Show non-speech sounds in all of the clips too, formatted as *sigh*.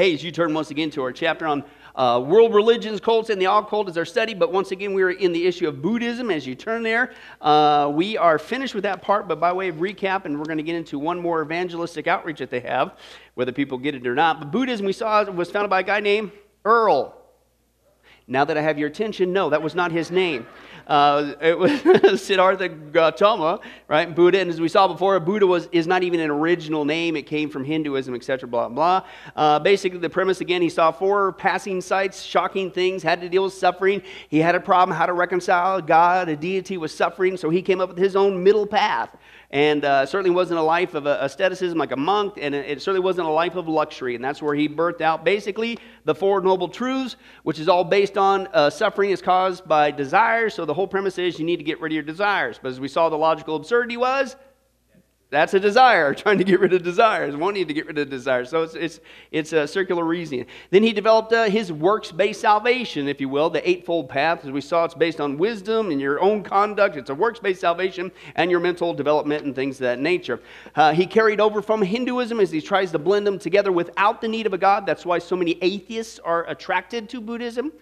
Hey, as you turn once again to our chapter on uh, world religions, cults, and the occult is our study. But once again, we are in the issue of Buddhism. As you turn there, uh, we are finished with that part. But by way of recap, and we're going to get into one more evangelistic outreach that they have, whether people get it or not. But Buddhism, we saw, was founded by a guy named Earl. Now that I have your attention, no, that was not his name. Uh, it was *laughs* Siddhartha Gautama, right? Buddha, and as we saw before, Buddha was is not even an original name. It came from Hinduism, etc. Blah blah. Uh, basically, the premise again: he saw four passing sights, shocking things, had to deal with suffering. He had a problem how to reconcile God, a deity, with suffering, so he came up with his own middle path and uh, certainly wasn't a life of asceticism like a monk, and it certainly wasn't a life of luxury. And that's where he birthed out basically the Four Noble Truths, which is all based on uh, suffering is caused by desires. So the whole premise is you need to get rid of your desires. But as we saw, the logical absurdity was that's a desire, *laughs* trying to get rid of desires, wanting to get rid of desires. So it's, it's, it's a circular reasoning. Then he developed uh, his works based salvation, if you will, the Eightfold Path. As we saw, it's based on wisdom and your own conduct. It's a works based salvation and your mental development and things of that nature. Uh, he carried over from Hinduism as he tries to blend them together without the need of a God. That's why so many atheists are attracted to Buddhism.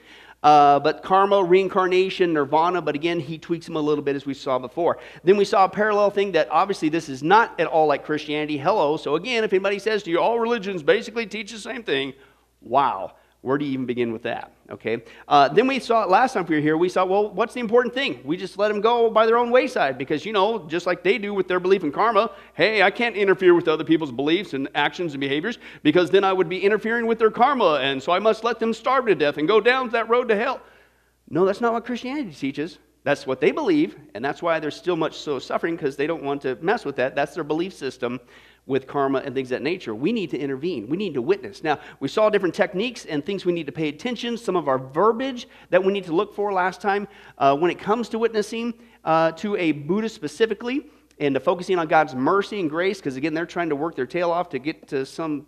Uh, but karma, reincarnation, nirvana, but again, he tweaks them a little bit as we saw before. Then we saw a parallel thing that obviously this is not at all like Christianity. Hello. So again, if anybody says to you, all religions basically teach the same thing, wow. Where do you even begin with that? Okay. Uh, then we saw it last time we were here. We saw well, what's the important thing? We just let them go by their own wayside because you know, just like they do with their belief in karma. Hey, I can't interfere with other people's beliefs and actions and behaviors because then I would be interfering with their karma, and so I must let them starve to death and go down that road to hell. No, that's not what Christianity teaches. That's what they believe, and that's why there's still much so suffering because they don't want to mess with that. That's their belief system with karma and things that nature. We need to intervene. We need to witness. Now, we saw different techniques and things we need to pay attention, some of our verbiage that we need to look for last time uh, when it comes to witnessing uh, to a Buddhist specifically and to focusing on God's mercy and grace, because again, they're trying to work their tail off to get to some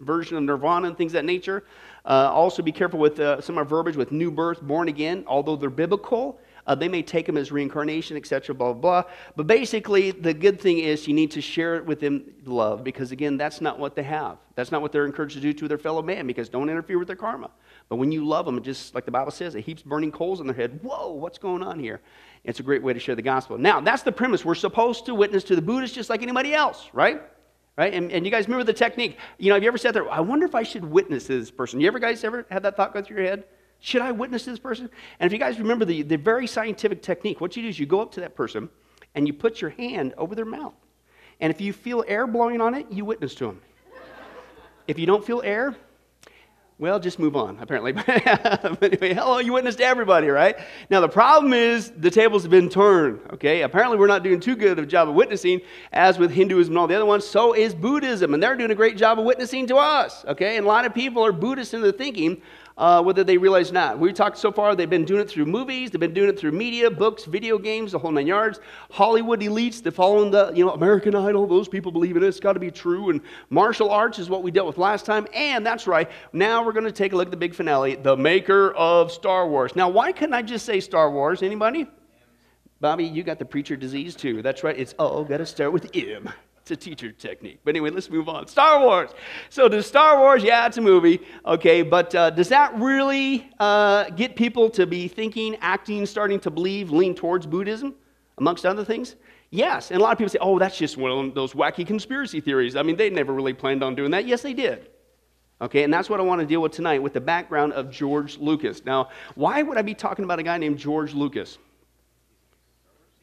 version of nirvana and things that nature. Uh, also, be careful with uh, some of our verbiage with new birth, born again, although they're biblical. Uh, they may take them as reincarnation, etc., blah, blah, blah. But basically, the good thing is you need to share it with them love because, again, that's not what they have. That's not what they're encouraged to do to their fellow man because don't interfere with their karma. But when you love them, just like the Bible says, it heaps burning coals in their head. Whoa, what's going on here? It's a great way to share the gospel. Now, that's the premise. We're supposed to witness to the Buddhists just like anybody else, right? Right? And, and you guys remember the technique. You know, have you ever sat there, I wonder if I should witness to this person? You ever guys ever had that thought go through your head? Should I witness to this person? And if you guys remember the, the very scientific technique, what you do is you go up to that person and you put your hand over their mouth. And if you feel air blowing on it, you witness to them. if you don't feel air, well, just move on, apparently. *laughs* but anyway, hello, you witnessed everybody, right? Now, the problem is the tables have been turned, okay? Apparently, we're not doing too good of a job of witnessing, as with Hinduism and all the other ones. So is Buddhism, and they're doing a great job of witnessing to us, okay? And a lot of people are Buddhists in their thinking, uh, whether they realize or not. We talked so far, they've been doing it through movies, they've been doing it through media, books, video games, the whole nine yards. Hollywood elites, they're following the, you know, American Idol, those people believe in it, it's got to be true. And martial arts is what we dealt with last time. And that's right, now we're going to take a look at the big finale, the maker of Star Wars. Now, why couldn't I just say Star Wars? Anybody? Bobby, you got the preacher disease too. That's right, it's all got to start with M. It's a teacher technique. But anyway, let's move on. Star Wars. So, does Star Wars, yeah, it's a movie, okay, but uh, does that really uh, get people to be thinking, acting, starting to believe, lean towards Buddhism, amongst other things? Yes. And a lot of people say, oh, that's just one of those wacky conspiracy theories. I mean, they never really planned on doing that. Yes, they did. Okay, and that's what I want to deal with tonight with the background of George Lucas. Now, why would I be talking about a guy named George Lucas?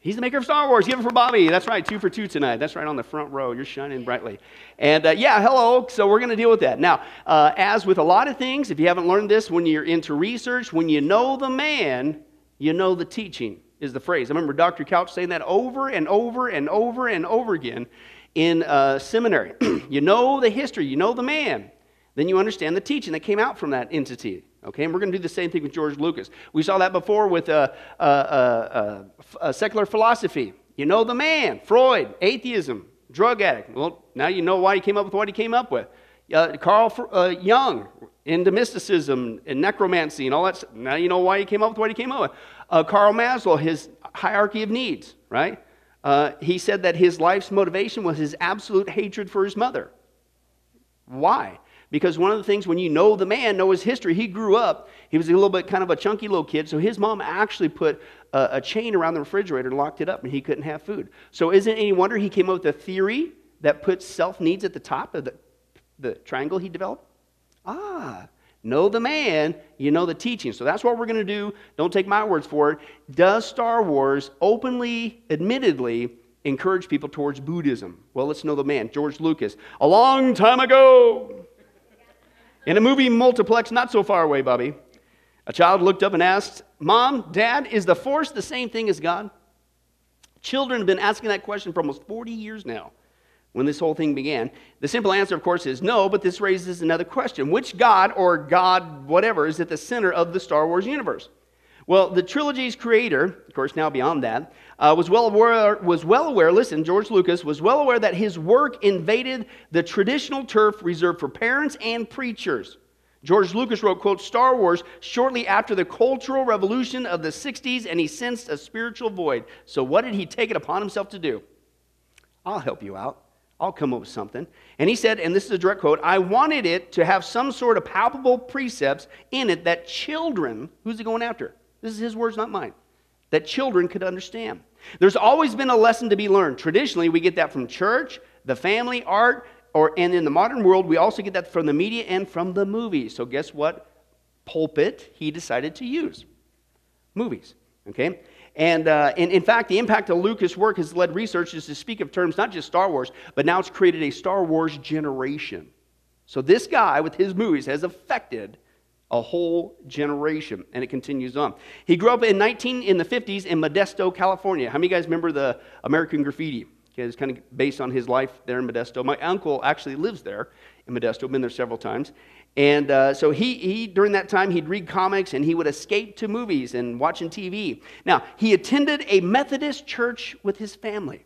He's the maker of Star Wars. Give it for Bobby. That's right, two for two tonight. That's right on the front row. You're shining brightly. And uh, yeah, hello. So we're going to deal with that. Now, uh, as with a lot of things, if you haven't learned this, when you're into research, when you know the man, you know the teaching, is the phrase. I remember Dr. Couch saying that over and over and over and over again in uh, seminary. *clears throat* you know the history, you know the man, then you understand the teaching that came out from that entity. Okay, and we're going to do the same thing with George Lucas. We saw that before with uh, uh, uh, uh, secular philosophy. You know the man, Freud, atheism, drug addict. Well, now you know why he came up with what he came up with. Carl Jung, into mysticism and necromancy and all that. Now you know why he came up with what he came up with. Karl Maslow, his hierarchy of needs, right? he said that his life's motivation was his absolute hatred for his mother. Why? Because one of the things when you know the man, know his history, he grew up, he was a little bit kind of a chunky little kid, so his mom actually put a, a chain around the refrigerator and locked it up, and he couldn't have food. So isn't any wonder he came up with a theory that puts self needs at the top of the, the triangle he developed? Ah, know the man, you know the teaching. So that's what we're going to do. Don't take my words for it. Does Star Wars openly, admittedly, encourage people towards Buddhism? Well, let's know the man, George Lucas. A long time ago, in a movie multiplex not so far away, Bobby, a child looked up and asked, Mom, Dad, is the Force the same thing as God? Children have been asking that question for almost 40 years now when this whole thing began. The simple answer, of course, is no, but this raises another question. Which God or God, whatever, is at the center of the Star Wars universe? Well, the trilogy's creator, of course, now beyond that, uh, was, well aware, was well aware, listen, George Lucas was well aware that his work invaded the traditional turf reserved for parents and preachers. George Lucas wrote, quote, Star Wars shortly after the Cultural Revolution of the 60s, and he sensed a spiritual void. So what did he take it upon himself to do? I'll help you out. I'll come up with something. And he said, and this is a direct quote I wanted it to have some sort of palpable precepts in it that children, who's he going after? This is his words, not mine. That children could understand. There's always been a lesson to be learned. Traditionally, we get that from church, the family, art, or and in the modern world, we also get that from the media and from the movies. So guess what? Pulpit he decided to use movies. Okay, and, uh, and in fact, the impact of Lucas' work has led researchers to speak of terms not just Star Wars, but now it's created a Star Wars generation. So this guy with his movies has affected a whole generation, and it continues on. He grew up in 19 in the 50s in Modesto, California. How many of you guys remember the American Graffiti? Okay, it's kind of based on his life there in Modesto. My uncle actually lives there in Modesto, been there several times. And uh, so he, he, during that time, he'd read comics and he would escape to movies and watching TV. Now, he attended a Methodist church with his family.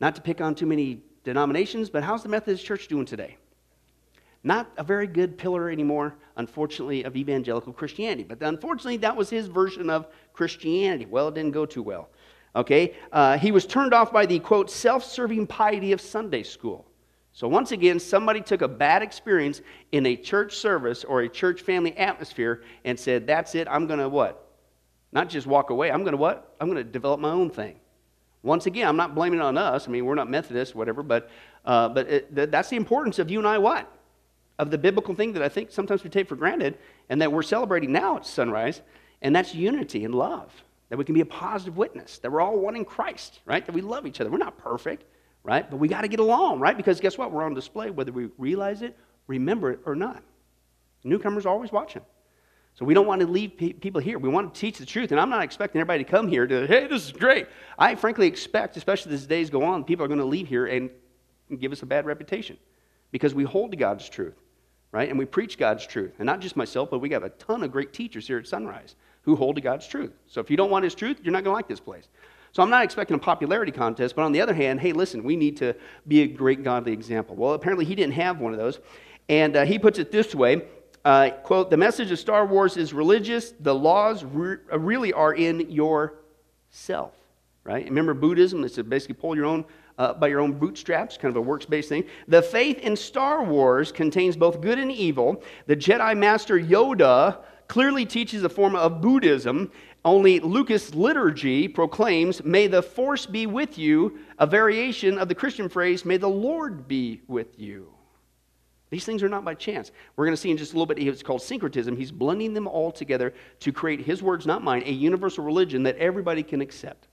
Not to pick on too many denominations, but how's the Methodist church doing today? Not a very good pillar anymore, unfortunately, of evangelical Christianity. But unfortunately, that was his version of Christianity. Well, it didn't go too well. Okay? Uh, he was turned off by the, quote, self serving piety of Sunday school. So, once again, somebody took a bad experience in a church service or a church family atmosphere and said, That's it, I'm going to what? Not just walk away, I'm going to what? I'm going to develop my own thing. Once again, I'm not blaming it on us. I mean, we're not Methodists, whatever, but, uh, but it, th- that's the importance of you and I what? Of the biblical thing that I think sometimes we take for granted and that we're celebrating now at sunrise, and that's unity and love. That we can be a positive witness, that we're all one in Christ, right? That we love each other. We're not perfect right? But we got to get along, right? Because guess what? We're on display whether we realize it, remember it, or not. Newcomers are always watching. So we don't want to leave pe- people here. We want to teach the truth. And I'm not expecting everybody to come here to, hey, this is great. I frankly expect, especially as days go on, people are going to leave here and give us a bad reputation because we hold to God's truth, right? And we preach God's truth. And not just myself, but we got a ton of great teachers here at Sunrise who hold to God's truth. So if you don't want His truth, you're not going to like this place. So I'm not expecting a popularity contest, but on the other hand, hey, listen, we need to be a great godly example. Well, apparently he didn't have one of those. And uh, he puts it this way uh, quote, the message of Star Wars is religious. The laws re- really are in yourself, right? Remember Buddhism? It's basically pull your own uh, by your own bootstraps, kind of a works based thing. The faith in Star Wars contains both good and evil. The Jedi Master Yoda clearly teaches a form of Buddhism. Only Lucas liturgy proclaims, May the force be with you, a variation of the Christian phrase, May the Lord be with you. These things are not by chance. We're going to see in just a little bit, it's called syncretism. He's blending them all together to create, his words, not mine, a universal religion that everybody can accept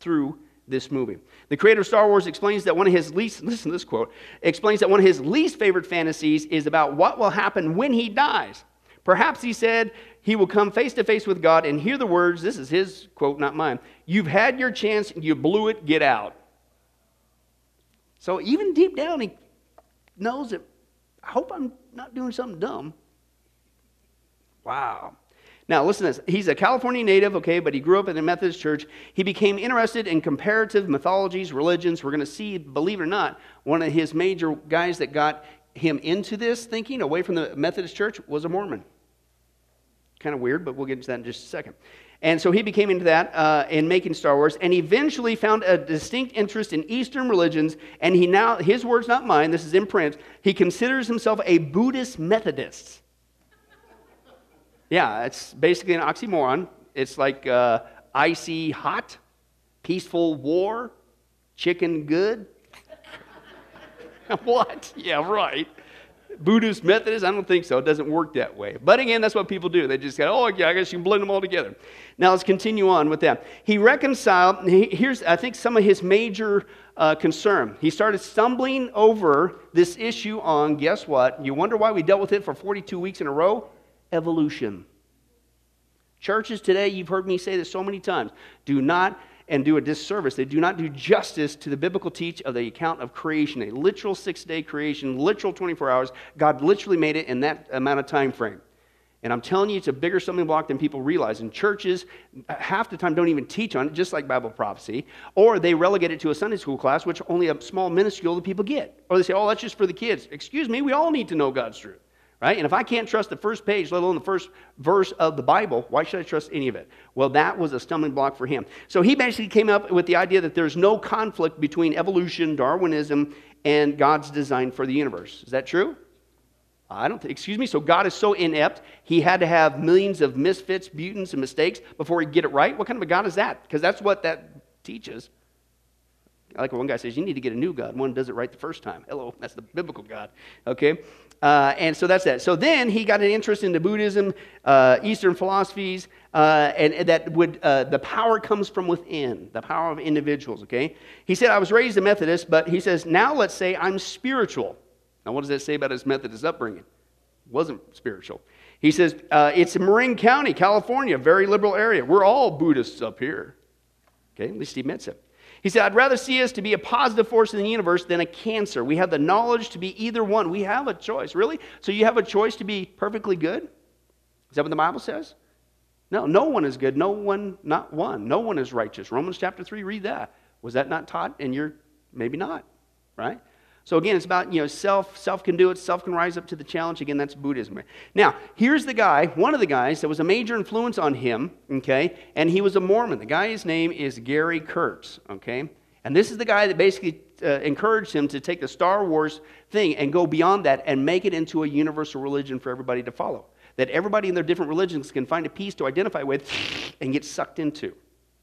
through this movie. The creator of Star Wars explains that one of his least, *laughs* listen to this quote, explains that one of his least favorite fantasies is about what will happen when he dies. Perhaps he said he will come face to face with God and hear the words. This is his quote, not mine. You've had your chance, you blew it, get out. So even deep down, he knows that I hope I'm not doing something dumb. Wow. Now, listen to this. He's a California native, okay, but he grew up in a Methodist church. He became interested in comparative mythologies, religions. We're going to see, believe it or not, one of his major guys that got him into this thinking away from the Methodist church was a Mormon kind of weird, but we'll get into that in just a second. And so he became into that uh, in making Star Wars, and eventually found a distinct interest in Eastern religions. And he now, his words, not mine, this is in print, he considers himself a Buddhist Methodist. Yeah, it's basically an oxymoron. It's like uh, icy hot, peaceful war, chicken good. *laughs* what? Yeah, right. Buddhist Methodist? I don't think so. It doesn't work that way. But again, that's what people do. They just go, oh, yeah, I guess you can blend them all together. Now let's continue on with that. He reconciled, he, here's, I think, some of his major uh, concern. He started stumbling over this issue on, guess what? You wonder why we dealt with it for 42 weeks in a row? Evolution. Churches today, you've heard me say this so many times, do not and do a disservice. They do not do justice to the biblical teach of the account of creation, a literal six day creation, literal 24 hours. God literally made it in that amount of time frame. And I'm telling you, it's a bigger stumbling block than people realize. And churches, half the time, don't even teach on it, just like Bible prophecy. Or they relegate it to a Sunday school class, which only a small minuscule of people get. Or they say, oh, that's just for the kids. Excuse me, we all need to know God's truth right? And if I can't trust the first page, let alone the first verse of the Bible, why should I trust any of it? Well, that was a stumbling block for him. So he basically came up with the idea that there's no conflict between evolution, Darwinism, and God's design for the universe. Is that true? I don't think, excuse me. So God is so inept, he had to have millions of misfits, mutants, and mistakes before he'd get it right. What kind of a God is that? Because that's what that teaches. Like one guy says, you need to get a new God. One does it right the first time. Hello, that's the biblical God. Okay? Uh, and so that's that. So then he got an interest into Buddhism, uh, Eastern philosophies, uh, and, and, that would uh, the power comes from within, the power of individuals. Okay, he said I was raised a Methodist, but he says now let's say I'm spiritual. Now what does that say about his Methodist upbringing? Wasn't spiritual. He says uh, it's in Marin County, California, very liberal area. We're all Buddhists up here. Okay, at least he admits it. He said, I'd rather see us to be a positive force in the universe than a cancer. We have the knowledge to be either one. We have a choice. Really? So you have a choice to be perfectly good? Is that what the Bible says? No, no one is good. No one, not one. No one is righteous. Romans chapter 3, read that. Was that not taught? And you're maybe not, right? So again, it's about, you know, self, self can do it, self can rise up to the challenge. Again, that's Buddhism. Now, here's the guy, one of the guys that was a major influence on him, okay, and he was a Mormon. The guy's name is Gary Kurtz, okay? And this is the guy that basically uh, encouraged him to take the Star Wars thing and go beyond that and make it into a universal religion for everybody to follow. That everybody in their different religions can find a piece to identify with and get sucked into.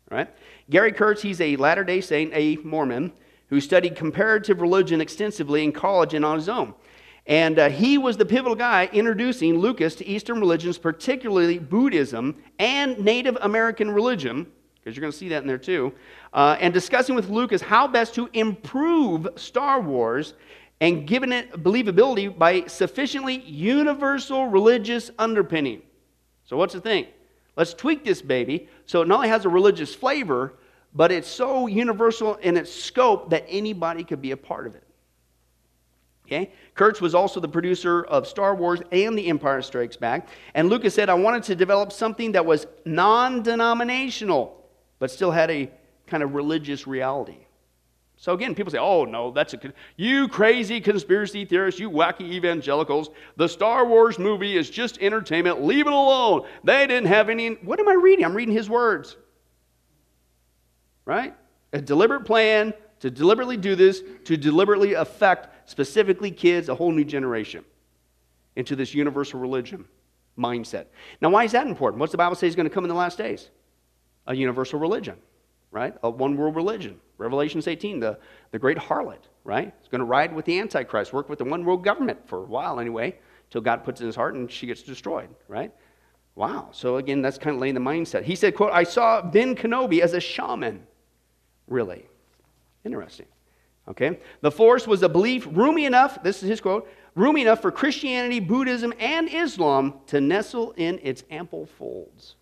Right? Gary Kurtz, he's a Latter day Saint, a Mormon who studied comparative religion extensively in college and on his own. And uh, he was the pivotal guy introducing Lucas to Eastern religions, particularly Buddhism and Native American religion, because you're going to see that in there too, uh, and discussing with Lucas how best to improve Star Wars and giving it believability by sufficiently universal religious underpinning. So, what's the thing? Let's tweak this baby so it not only has a religious flavor, but it's so universal in its scope that anybody could be a part of it. Okay? Kurtz was also the producer of Star Wars and The Empire Strikes Back. And Lucas said, I wanted to develop something that was non denominational, but still had a kind of religious reality. So again, people say, oh, no, that's a. You crazy conspiracy theorists, you wacky evangelicals. The Star Wars movie is just entertainment. Leave it alone. They didn't have any. What am I reading? I'm reading his words right? A deliberate plan to deliberately do this, to deliberately affect specifically kids, a whole new generation, into this universal religion mindset. Now, why is that important? What's the Bible say is going to come in the last days? A universal religion, right? A one world religion. Revelations 18, the, the great harlot, right? It's going to ride with the Antichrist, work with the one world government for a while anyway, until God puts in his heart and she gets destroyed, right? Wow. So again, that's kind of laying the mindset. He said, quote, I saw Ben Kenobi as a shaman really. Interesting. Okay? The force was a belief roomy enough, this is his quote, roomy enough for Christianity, Buddhism, and Islam to nestle in its ample folds.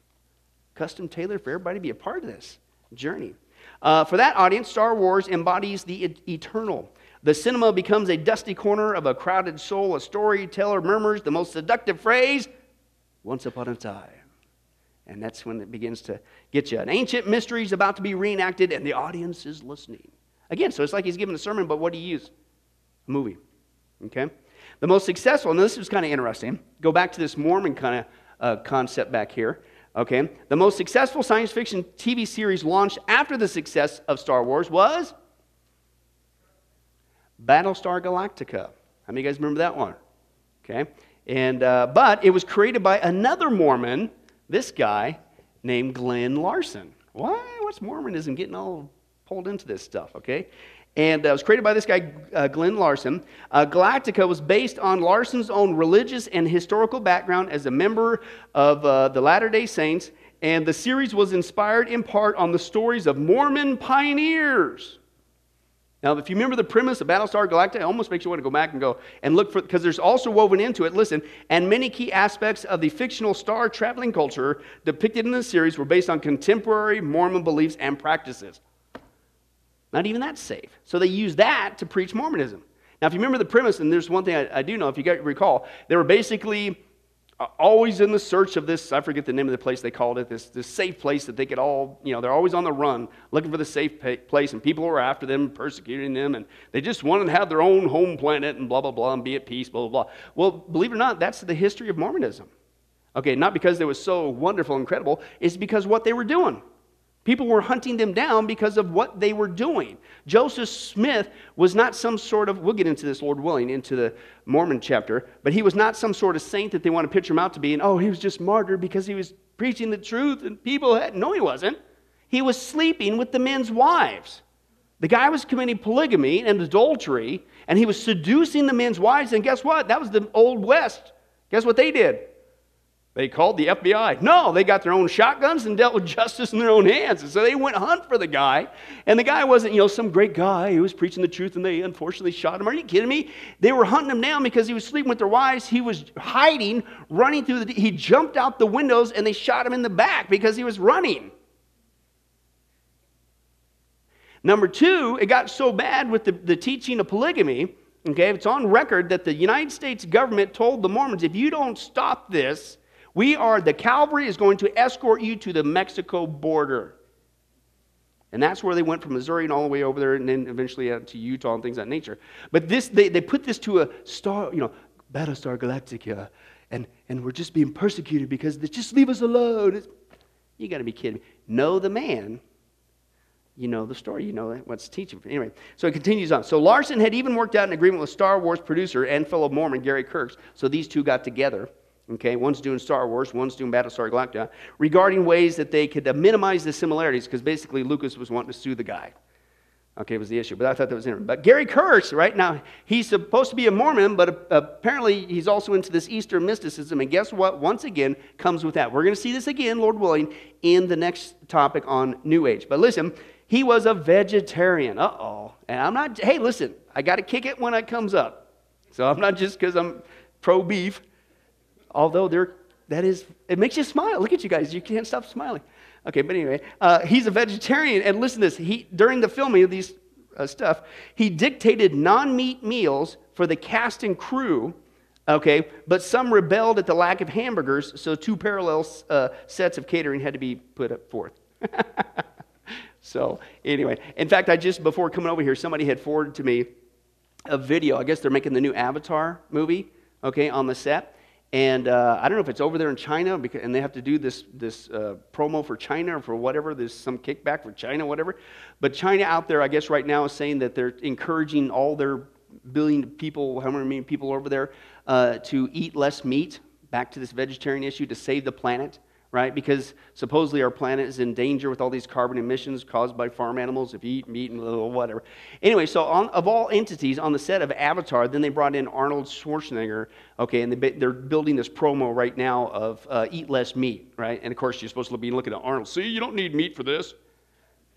Custom tailored for everybody to be a part of this journey. Uh, for that audience, Star Wars embodies the e- eternal. The cinema becomes a dusty corner of a crowded soul. A storyteller murmurs the most seductive phrase, once upon a time. And that's when it begins to get you. An ancient mystery is about to be reenacted, and the audience is listening. Again, so it's like he's giving a sermon, but what do you use? A movie. Okay? The most successful, and this is kind of interesting, go back to this Mormon kind of uh, concept back here. Okay, the most successful science fiction TV series launched after the success of Star Wars was Battlestar Galactica. How many of you guys remember that one? Okay, and uh, but it was created by another Mormon, this guy named Glen Larson. Why? What's Mormonism getting all pulled into this stuff? Okay, and uh, it was created by this guy, uh, Glen Larson. Uh, Galactica was based on Larson's own religious and historical background as a member of uh, the Latter day Saints, and the series was inspired in part on the stories of Mormon pioneers. Now, if you remember the premise of Battlestar Galactica, it almost makes you want to go back and go and look for, because there's also woven into it, listen, and many key aspects of the fictional star traveling culture depicted in the series were based on contemporary Mormon beliefs and practices. Not even that safe. So they use that to preach Mormonism. Now, if you remember the premise, and there's one thing I, I do know, if you recall, they were basically Uh, always in the search of this, I forget the name of the place they called it, this, this safe place that they could all, you know, they're always on the run looking for the safe place, and people were after them, persecuting them, and they just wanted to have their own home planet and blah, blah, blah, and be at peace, blah, blah, blah. Well, believe it or not, that's the history of Mormonism. Okay, not because it was so wonderful, and incredible, it's because what they were doing. People were hunting them down because of what they were doing. Joseph Smith was not some sort of, we'll get into this, Lord willing, into the Mormon chapter, but he was not some sort of saint that they want to picture him out to be. And oh, he was just martyred because he was preaching the truth and people had. No, he wasn't. He was sleeping with the men's wives. The guy was committing polygamy and adultery, and he was seducing the men's wives. And guess what? That was the Old West. Guess what they did? They called the FBI. No, they got their own shotguns and dealt with justice in their own hands. And so they went hunt for the guy. And the guy wasn't, you know, some great guy who was preaching the truth and they unfortunately shot him. Are you kidding me? They were hunting him down because he was sleeping with their wives. He was hiding, running through the. He jumped out the windows and they shot him in the back because he was running. Number two, it got so bad with the, the teaching of polygamy. Okay, it's on record that the United States government told the Mormons if you don't stop this, we are, the cavalry is going to escort you to the Mexico border. And that's where they went from Missouri and all the way over there and then eventually out to Utah and things of that nature. But this, they, they put this to a star, you know, Battlestar Galactica. And, and we're just being persecuted because they just leave us alone. It's, you got to be kidding me. Know the man. You know the story. You know what's teaching. Anyway, so it continues on. So Larson had even worked out an agreement with Star Wars producer and fellow Mormon Gary Kurtz. So these two got together Okay, one's doing Star Wars, one's doing Battlestar Galactica, regarding ways that they could uh, minimize the similarities, because basically Lucas was wanting to sue the guy. Okay, was the issue, but I thought that was interesting. But Gary Kurtz, right now, he's supposed to be a Mormon, but apparently he's also into this Eastern mysticism. And guess what? Once again, comes with that. We're going to see this again, Lord willing, in the next topic on New Age. But listen, he was a vegetarian. Uh oh. And I'm not, hey, listen, I got to kick it when it comes up. So I'm not just because I'm pro beef although there, that is, it makes you smile. Look at you guys, you can't stop smiling. Okay, but anyway, uh, he's a vegetarian, and listen to this. He, during the filming of these uh, stuff, he dictated non meat meals for the cast and crew, okay, but some rebelled at the lack of hamburgers, so two parallel uh, sets of catering had to be put up forth. *laughs* so, anyway, in fact, I just, before coming over here, somebody had forwarded to me a video. I guess they're making the new Avatar movie, okay, on the set. And uh, I don't know if it's over there in China, because, and they have to do this, this uh, promo for China or for whatever. There's some kickback for China, whatever. But China out there, I guess right now, is saying that they're encouraging all their billion people, how many people over there, uh, to eat less meat, back to this vegetarian issue, to save the planet right? Because supposedly our planet is in danger with all these carbon emissions caused by farm animals if you eat meat and whatever. Anyway, so on, of all entities on the set of Avatar, then they brought in Arnold Schwarzenegger, okay, and they, are building this promo right now of uh, eat less meat, right? And of course, you're supposed to be looking at Arnold. See, you don't need meat for this.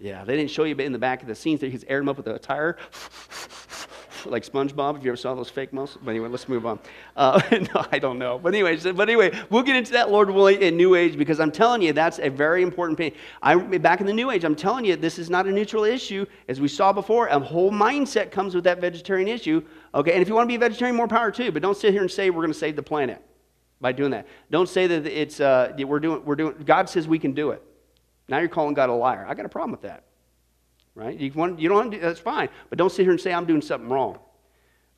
Yeah, they didn't show you, in the back of the scenes, he's aired him up with a tire *laughs* like SpongeBob, if you ever saw those fake muscles. But anyway, let's move on. Uh, *laughs* no, I don't know. But anyway, but anyway, we'll get into that, Lord willing, in New Age because I'm telling you that's a very important thing. I back in the New Age, I'm telling you this is not a neutral issue, as we saw before. A whole mindset comes with that vegetarian issue. Okay, and if you want to be a vegetarian, more power too. But don't sit here and say we're going to save the planet by doing that. Don't say that it's uh, we're doing we're doing. God says we can do it. Now you're calling God a liar. I got a problem with that right? You, want, you don't want to do, that's fine, but don't sit here and say I'm doing something wrong,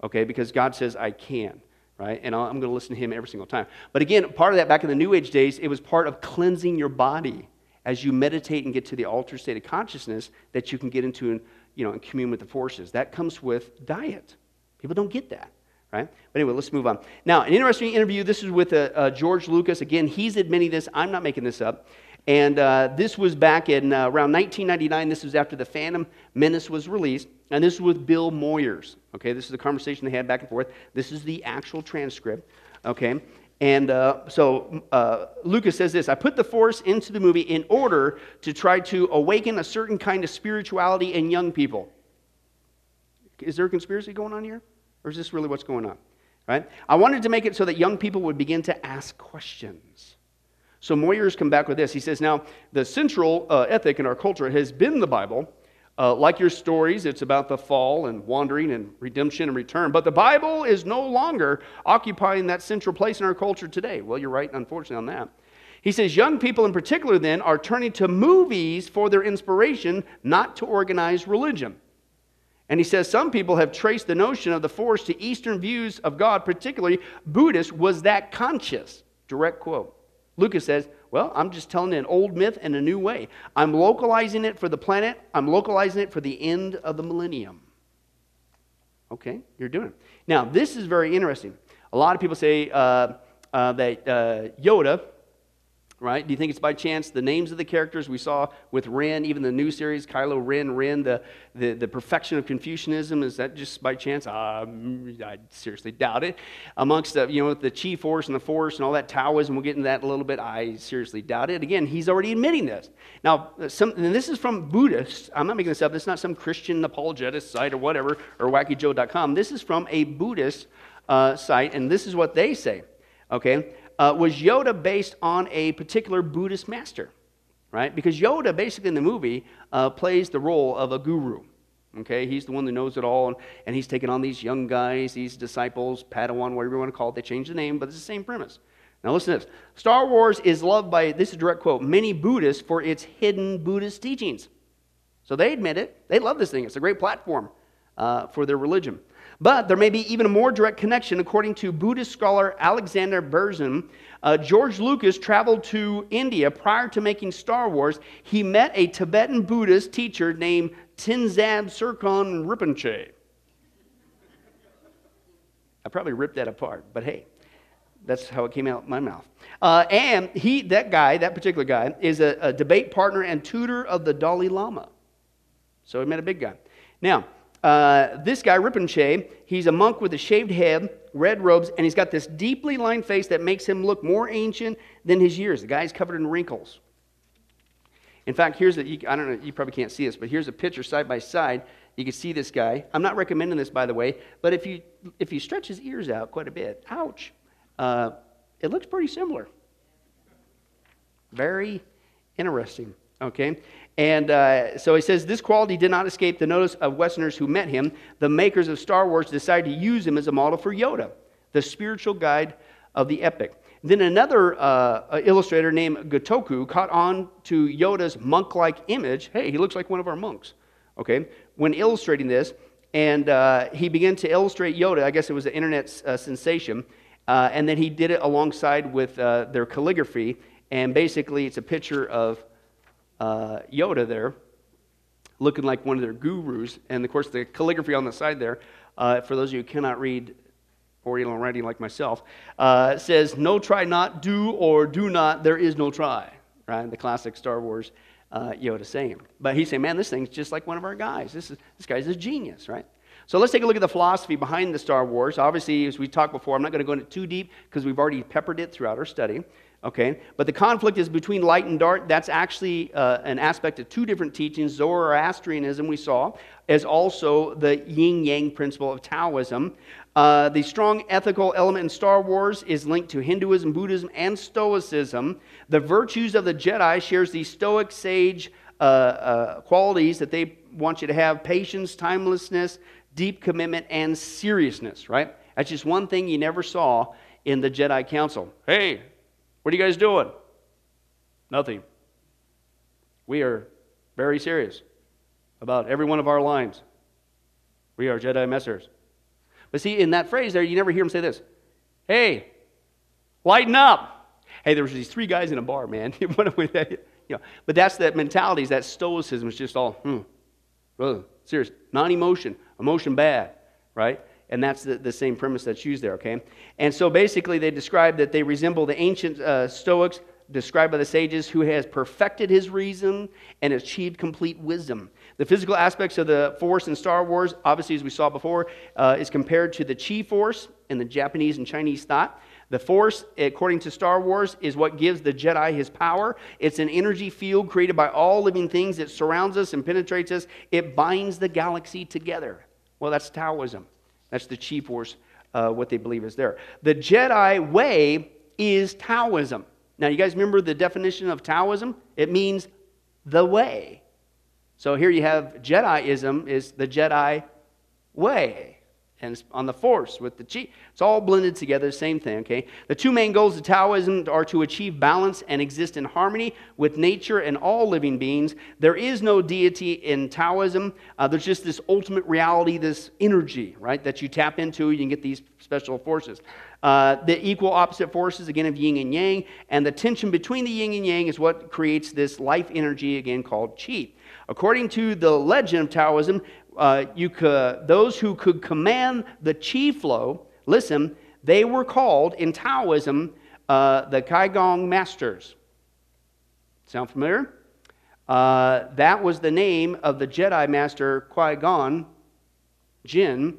okay? Because God says I can, right? And I'm going to listen to him every single time. But again, part of that back in the New Age days, it was part of cleansing your body as you meditate and get to the altered state of consciousness that you can get into and, you know, and commune with the forces. That comes with diet. People don't get that right? But anyway, let's move on. Now, an interesting interview. This is with uh, uh, George Lucas. Again, he's admitting this. I'm not making this up. And uh, this was back in uh, around 1999. This was after The Phantom Menace was released. And this was with Bill Moyers. Okay, this is the conversation they had back and forth. This is the actual transcript. Okay, and uh, so uh, Lucas says this I put the Force into the movie in order to try to awaken a certain kind of spirituality in young people. Is there a conspiracy going on here? Or is this really what's going on? Right? I wanted to make it so that young people would begin to ask questions. So Moyers come back with this. He says, Now, the central uh, ethic in our culture has been the Bible. Uh, like your stories, it's about the fall and wandering and redemption and return. But the Bible is no longer occupying that central place in our culture today. Well, you're right, unfortunately, on that. He says, Young people in particular, then, are turning to movies for their inspiration, not to organized religion. And he says some people have traced the notion of the force to Eastern views of God, particularly Buddhist. Was that conscious? Direct quote. Lucas says, Well, I'm just telling an old myth in a new way. I'm localizing it for the planet, I'm localizing it for the end of the millennium. Okay, you're doing it. Now, this is very interesting. A lot of people say uh, uh, that uh, Yoda, right? Do you think it's by chance the names of the characters we saw with Ren, even the new series, Kylo Ren, Ren, the, the, the perfection of Confucianism, is that just by chance? Um, I seriously doubt it. Amongst the, you know, the Chi Force and the Force and all that Taoism, we'll get into that a little bit. I seriously doubt it. Again, he's already admitting this. Now, some, and this is from Buddhists. I'm not making this up. This is not some Christian apologetist site or whatever, or wackyjoe.com. This is from a Buddhist uh, site, and this is what they say. Okay? Uh, was Yoda based on a particular Buddhist master, right? Because Yoda, basically in the movie, uh, plays the role of a guru. Okay, he's the one that knows it all, and, and he's taking on these young guys, these disciples, Padawan, whatever you want to call it. They changed the name, but it's the same premise. Now, listen to this Star Wars is loved by, this is a direct quote, many Buddhists for its hidden Buddhist teachings. So they admit it. They love this thing. It's a great platform uh, for their religion. But there may be even a more direct connection. According to Buddhist scholar Alexander Berzin, uh, George Lucas traveled to India prior to making Star Wars. He met a Tibetan Buddhist teacher named Tenzab Serkon Rinpoche. I probably ripped that apart, but hey, that's how it came out of my mouth. Uh, and he, that guy, that particular guy, is a, a debate partner and tutor of the Dalai Lama. So he met a big guy. Now, uh, this guy, Rinpoche, he's a monk with a shaved head, red robes, and he's got this deeply lined face that makes him look more ancient than his years. The guy's covered in wrinkles. In fact, here's I don't know, you probably can't see this, but here's a picture side by side. You can see this guy. I'm not recommending this, by the way, but if you, if you stretch his ears out quite a bit, ouch, uh, it looks pretty similar. Very interesting, okay? And uh, so he says, This quality did not escape the notice of Westerners who met him. The makers of Star Wars decided to use him as a model for Yoda, the spiritual guide of the epic. Then another uh, illustrator named Gotoku caught on to Yoda's monk like image. Hey, he looks like one of our monks, okay, when illustrating this. And uh, he began to illustrate Yoda. I guess it was an internet uh, sensation. Uh, and then he did it alongside with uh, their calligraphy. And basically, it's a picture of uh, Yoda there, looking like one of their gurus. And of course, the calligraphy on the side there, uh, for those of you who cannot read Oriental writing like myself, uh, says, No try not, do or do not, there is no try. Right? The classic Star Wars uh, Yoda saying. But he's saying, Man, this thing's just like one of our guys. This, is, this guy's a genius, right? So let's take a look at the philosophy behind the Star Wars. Obviously, as we talked before, I'm not going to go into too deep because we've already peppered it throughout our study okay? But the conflict is between light and dark. That's actually uh, an aspect of two different teachings. Zoroastrianism, we saw, as also the yin yang principle of Taoism. Uh, the strong ethical element in Star Wars is linked to Hinduism, Buddhism, and Stoicism. The virtues of the Jedi shares the Stoic sage uh, uh qualities that they want you to have patience, timelessness, deep commitment, and seriousness, right? That's just one thing you never saw in the Jedi Council. Hey, what are you guys doing? Nothing. We are very serious about every one of our lines. We are Jedi messers. But see, in that phrase there, you never hear him say this Hey, lighten up. Hey, there was these three guys in a bar, man. *laughs* you know, but that's that mentality, that stoicism is just all, hmm, serious. Non-emotion, emotion bad, right? And that's the, the same premise that's used there, okay? And so basically, they describe that they resemble the ancient uh, Stoics described by the sages who has perfected his reason and achieved complete wisdom. The physical aspects of the force in Star Wars, obviously, as we saw before, uh, is compared to the chi force in the Japanese and Chinese thought. The force, according to Star Wars, is what gives the Jedi his power. It's an energy field created by all living things that surrounds us and penetrates us. It binds the galaxy together. Well, that's Taoism. That's the chi force, uh, what they believe is there. The Jedi way is Taoism. Now, you guys remember the definition of Taoism? It means the way. So here you have Jediism is the Jedi way. And on the force with the chi. It's all blended together, same thing, okay? The two main goals of Taoism are to achieve balance and exist in harmony with nature and all living beings. There is no deity in Taoism. Uh, there's just this ultimate reality, this energy, right, that you tap into. You can get these special forces. Uh, the equal opposite forces, again, of yin and yang, and the tension between the yin and yang is what creates this life energy, again, called qi. According to the legend of Taoism, uh, you could, those who could command the chi flow, listen, they were called in Taoism uh, the Qigong Masters. Sound familiar? Uh, that was the name of the Jedi Master Qui Gon Jinn,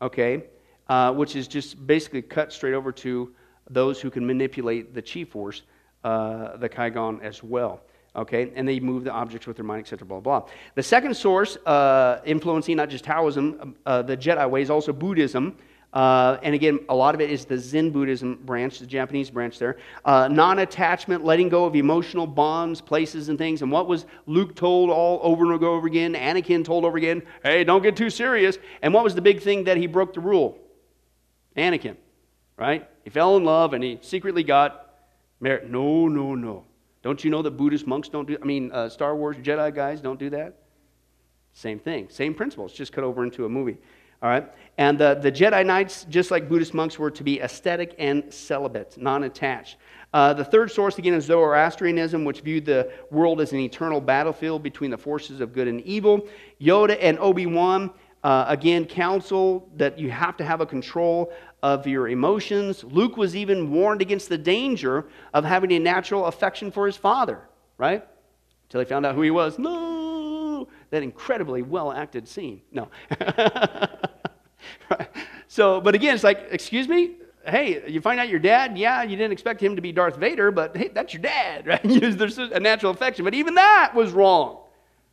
okay, uh, which is just basically cut straight over to those who can manipulate the chi force, uh, the Kaigon as well. Okay, and they move the objects with their mind, etc. Blah blah. The second source uh, influencing not just Taoism, um, uh, the Jedi way, is also Buddhism. Uh, and again, a lot of it is the Zen Buddhism branch, the Japanese branch there. Uh, non attachment, letting go of emotional bonds, places, and things. And what was Luke told all over and over again? Anakin told over again, hey, don't get too serious. And what was the big thing that he broke the rule? Anakin, right? He fell in love and he secretly got married. No, no, no. Don't you know that Buddhist monks don't do I mean, uh, Star Wars Jedi guys don't do that? Same thing, same principles, just cut over into a movie. All right? And the, the Jedi Knights, just like Buddhist monks, were to be ascetic and celibate, non attached. Uh, the third source, again, is Zoroastrianism, which viewed the world as an eternal battlefield between the forces of good and evil. Yoda and Obi Wan uh, again, counsel that you have to have a control of your emotions. Luke was even warned against the danger of having a natural affection for his father, right? Until he found out who he was. No! That incredibly well acted scene. No. *laughs* so, but again, it's like, excuse me? Hey, you find out your dad? Yeah, you didn't expect him to be Darth Vader, but hey, that's your dad, *laughs* right? There's a natural affection. But even that was wrong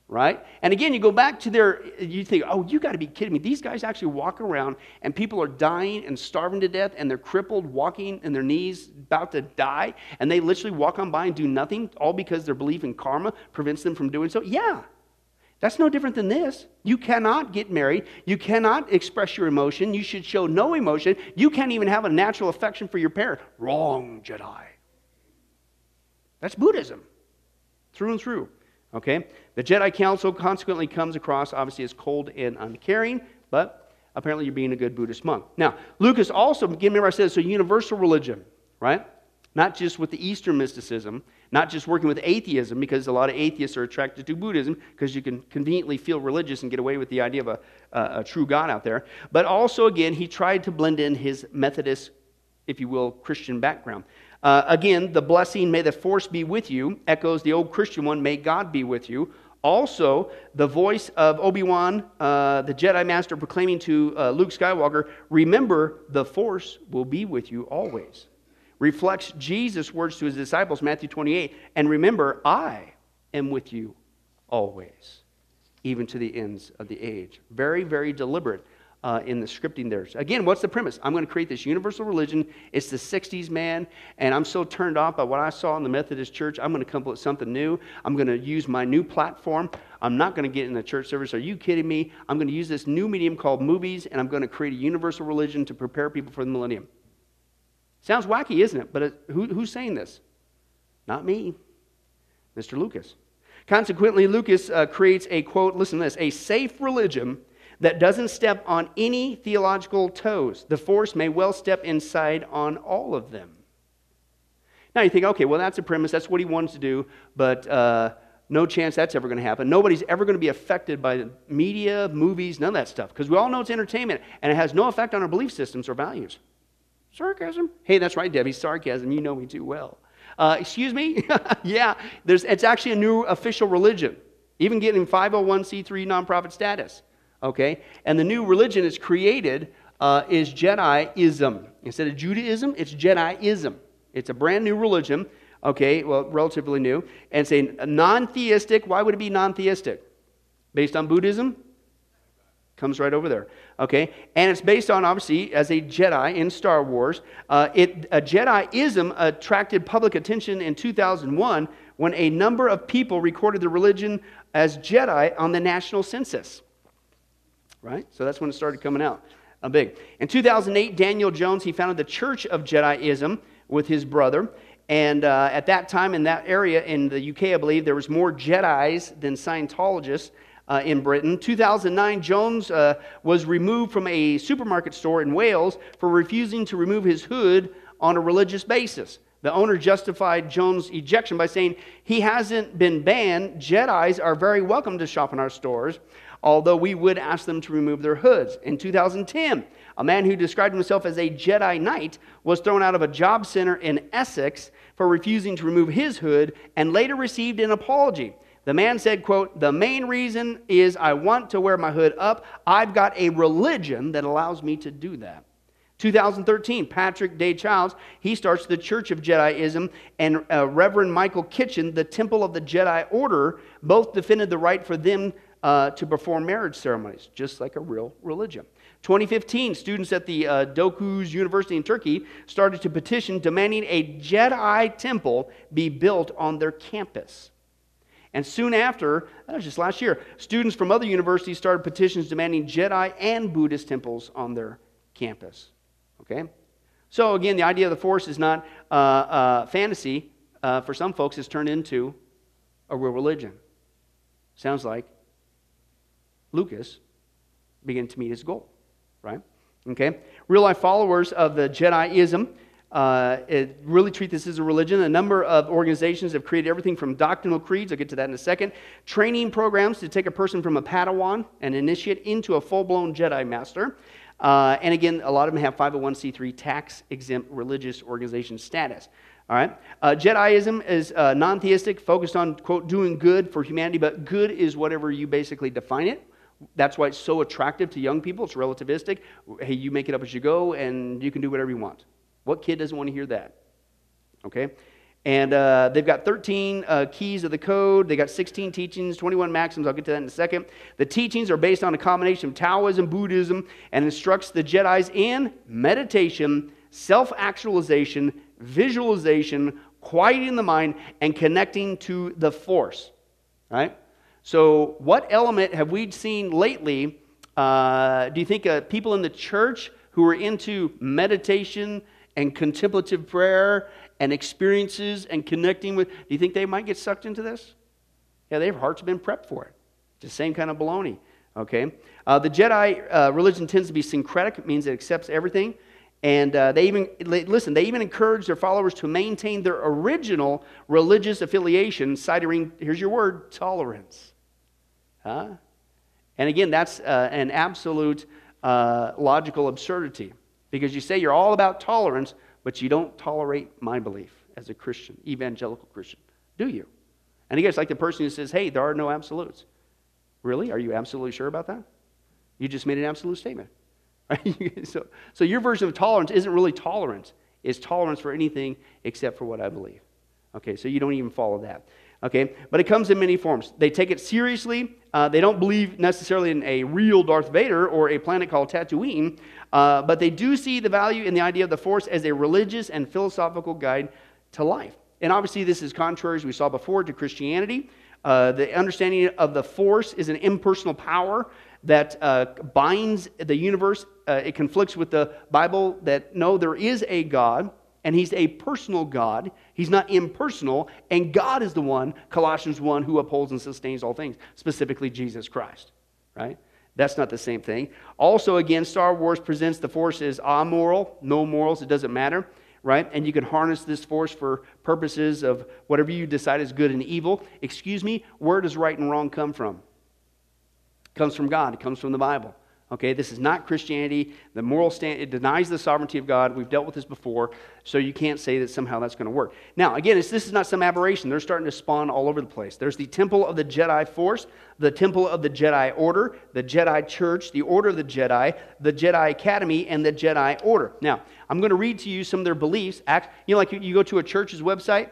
right? And again, you go back to their, you think, oh, you got to be kidding me. These guys actually walk around and people are dying and starving to death and they're crippled, walking in their knees, about to die, and they literally walk on by and do nothing, all because their belief in karma prevents them from doing so? Yeah. That's no different than this. You cannot get married. You cannot express your emotion. You should show no emotion. You can't even have a natural affection for your parent. Wrong, Jedi. That's Buddhism, through and through. Okay? The Jedi Council consequently comes across, obviously, as cold and uncaring, but apparently you're being a good Buddhist monk. Now, Lucas also, again, remember I said it's a universal religion, right? Not just with the Eastern mysticism, not just working with atheism, because a lot of atheists are attracted to Buddhism because you can conveniently feel religious and get away with the idea of a, a, a true God out there. But also, again, he tried to blend in his Methodist, if you will, Christian background. Uh, again, the blessing, may the force be with you, echoes the old Christian one, may God be with you. Also, the voice of Obi Wan, uh, the Jedi Master, proclaiming to uh, Luke Skywalker, remember, the force will be with you always. Reflects Jesus' words to his disciples, Matthew 28, and remember, I am with you always, even to the ends of the age. Very, very deliberate uh, in the scripting there. Again, what's the premise? I'm going to create this universal religion. It's the 60s, man, and I'm so turned off by what I saw in the Methodist church. I'm going to come up with something new. I'm going to use my new platform. I'm not going to get in the church service. Are you kidding me? I'm going to use this new medium called movies, and I'm going to create a universal religion to prepare people for the millennium. Sounds wacky, isn't it? But it, who, who's saying this? Not me, Mr. Lucas. Consequently, Lucas uh, creates a quote, listen to this, a safe religion that doesn't step on any theological toes. The Force may well step inside on all of them. Now you think, okay, well, that's a premise. That's what he wants to do, but uh, no chance that's ever going to happen. Nobody's ever going to be affected by the media, movies, none of that stuff, because we all know it's entertainment, and it has no effect on our belief systems or values. Sarcasm? Hey, that's right, Debbie. Sarcasm. You know me too well. Uh, excuse me? *laughs* yeah, it's actually a new official religion, even getting 501c3 nonprofit status. Okay? And the new religion is created uh, is Jediism. Instead of Judaism, it's Jediism. It's a brand new religion, okay, well, relatively new, and saying non theistic. Why would it be non theistic? Based on Buddhism? Comes right over there. Okay? And it's based on, obviously, as a Jedi in Star Wars. Uh, it, a Jediism attracted public attention in 2001 when a number of people recorded the religion as Jedi on the national census. Right? So that's when it started coming out. Uh, big. In 2008, Daniel Jones, he founded the Church of Jediism with his brother. And uh, at that time in that area in the UK, I believe, there was more Jedi's than Scientologists uh, in Britain. 2009, Jones uh, was removed from a supermarket store in Wales for refusing to remove his hood on a religious basis. The owner justified Jones' ejection by saying, He hasn't been banned. Jedi's are very welcome to shop in our stores, although we would ask them to remove their hoods. In 2010, a man who described himself as a Jedi Knight was thrown out of a job center in Essex for refusing to remove his hood and later received an apology. The man said, quote, "The main reason is I want to wear my hood up. I've got a religion that allows me to do that." 2013, Patrick Day Childs, he starts the Church of Jediism, and uh, Reverend Michael Kitchen, the Temple of the Jedi Order, both defended the right for them uh, to perform marriage ceremonies, just like a real religion. 2015, students at the uh, Dokuz University in Turkey started to petition demanding a Jedi temple be built on their campus. And soon after, that was just last year, students from other universities started petitions demanding Jedi and Buddhist temples on their campus. Okay? So, again, the idea of the Force is not uh, uh, fantasy. Uh, for some folks, it's turned into a real religion. Sounds like Lucas began to meet his goal right? Okay? Real life followers of the Jediism uh, really treat this as a religion. A number of organizations have created everything from doctrinal creeds, I'll get to that in a second, training programs to take a person from a Padawan, and initiate, into a full blown Jedi master. Uh, and again, a lot of them have 501c3 tax exempt religious organization status. All right? Uh, Jediism is uh, non theistic, focused on, quote, doing good for humanity, but good is whatever you basically define it. That's why it's so attractive to young people. It's relativistic. Hey, you make it up as you go, and you can do whatever you want. What kid doesn't want to hear that? Okay? And uh, they've got 13 uh, keys of the code. They got 16 teachings, 21 maxims. I'll get to that in a second. The teachings are based on a combination of Taoism, Buddhism, and instructs the Jedi's in meditation, self actualization, visualization, quieting the mind, and connecting to the Force. Right? So, what element have we seen lately? Uh, do you think uh, people in the church who are into meditation and contemplative prayer and experiences and connecting with, do you think they might get sucked into this? Yeah, their hearts have been prepped for it. It's the same kind of baloney. Okay? Uh, the Jedi uh, religion tends to be syncretic, it means it accepts everything. And uh, they even, listen, they even encourage their followers to maintain their original religious affiliation, citing, here's your word, tolerance. And again, that's uh, an absolute uh, logical absurdity because you say you're all about tolerance, but you don't tolerate my belief as a Christian, evangelical Christian, do you? And again, it's like the person who says, hey, there are no absolutes. Really? Are you absolutely sure about that? You just made an absolute statement. Right? *laughs* so, so your version of tolerance isn't really tolerance. It's tolerance for anything except for what I believe. Okay, so you don't even follow that. Okay, but it comes in many forms. They take it seriously. Uh, they don't believe necessarily in a real Darth Vader or a planet called Tatooine, uh, but they do see the value in the idea of the Force as a religious and philosophical guide to life. And obviously, this is contrary, as we saw before, to Christianity. Uh, the understanding of the Force is an impersonal power that uh, binds the universe. Uh, it conflicts with the Bible that no, there is a God, and He's a personal God. He's not impersonal, and God is the one, Colossians 1, who upholds and sustains all things, specifically Jesus Christ, right? That's not the same thing. Also, again, Star Wars presents the Force as amoral, no morals, it doesn't matter, right? And you can harness this Force for purposes of whatever you decide is good and evil. Excuse me, where does right and wrong come from? It comes from God, it comes from the Bible. Okay, this is not Christianity. The moral stand it denies the sovereignty of God. We've dealt with this before, so you can't say that somehow that's going to work. Now, again, this is not some aberration. They're starting to spawn all over the place. There's the temple of the Jedi Force, the temple of the Jedi Order, the Jedi Church, the Order of the Jedi, the Jedi Academy, and the Jedi Order. Now, I'm going to read to you some of their beliefs. Act, you know, like you go to a church's website,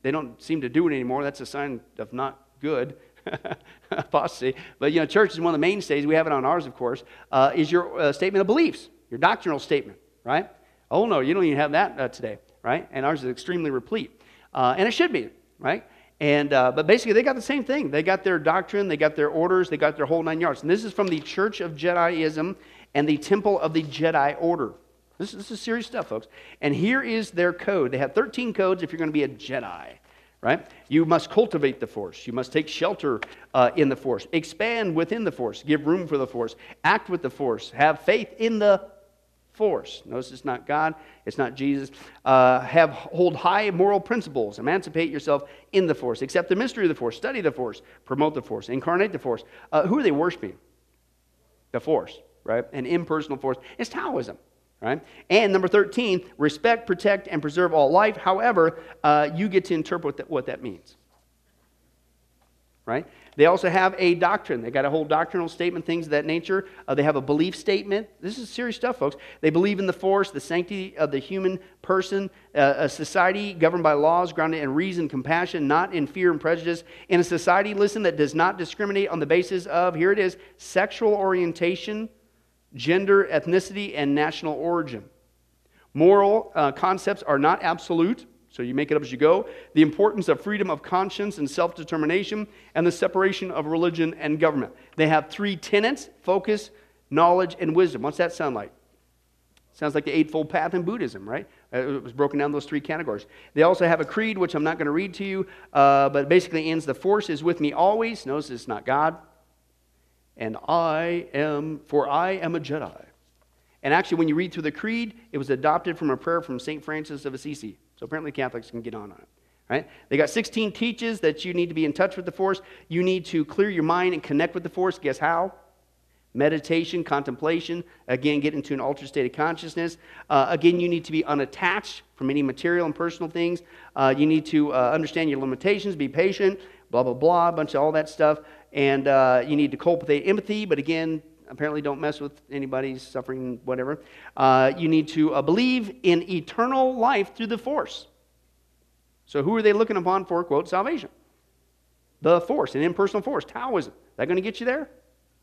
they don't seem to do it anymore. That's a sign of not good. *laughs* apostasy. But you know, church is one of the mainstays. We have it on ours, of course. Uh, is your uh, statement of beliefs, your doctrinal statement, right? Oh no, you don't even have that uh, today, right? And ours is extremely replete, uh, and it should be, right? And uh, but basically, they got the same thing. They got their doctrine, they got their orders, they got their whole nine yards. And this is from the Church of Jediism and the Temple of the Jedi Order. This, this is serious stuff, folks. And here is their code. They have 13 codes if you're going to be a Jedi right? You must cultivate the force. You must take shelter uh, in the force, expand within the force, give room for the force, act with the force, have faith in the force. Notice it's not God, it's not Jesus. Uh, have hold high moral principles, emancipate yourself in the force, accept the mystery of the force, study the force, promote the force, incarnate the force. Uh, who are they worshiping? The force, right? An impersonal force. It's Taoism right? And number 13, respect, protect, and preserve all life. However, uh, you get to interpret that, what that means, right? They also have a doctrine. They got a whole doctrinal statement, things of that nature. Uh, they have a belief statement. This is serious stuff, folks. They believe in the force, the sanctity of the human person, uh, a society governed by laws grounded in reason, compassion, not in fear and prejudice. In a society, listen, that does not discriminate on the basis of, here it is, sexual orientation, gender, ethnicity, and national origin. Moral uh, concepts are not absolute, so you make it up as you go. The importance of freedom of conscience and self determination, and the separation of religion and government. They have three tenets focus, knowledge, and wisdom. What's that sound like? Sounds like the Eightfold Path in Buddhism, right? Uh, it was broken down those three categories. They also have a creed, which I'm not going to read to you, uh, but basically ends the force is with me always. Notice it's not God and I am, for I am a Jedi. And actually, when you read through the creed, it was adopted from a prayer from St. Francis of Assisi. So apparently, Catholics can get on on it. Right? They got 16 teaches that you need to be in touch with the Force. You need to clear your mind and connect with the Force. Guess how? Meditation, contemplation. Again, get into an altered state of consciousness. Uh, again, you need to be unattached from any material and personal things. Uh, you need to uh, understand your limitations, be patient, blah, blah, blah, a bunch of all that stuff and uh, you need to cultivate empathy, but again, apparently don't mess with anybody's suffering, whatever. Uh, you need to uh, believe in eternal life through the force. So, who are they looking upon for, quote, salvation? The force, an impersonal force, Taoism. Is that going to get you there?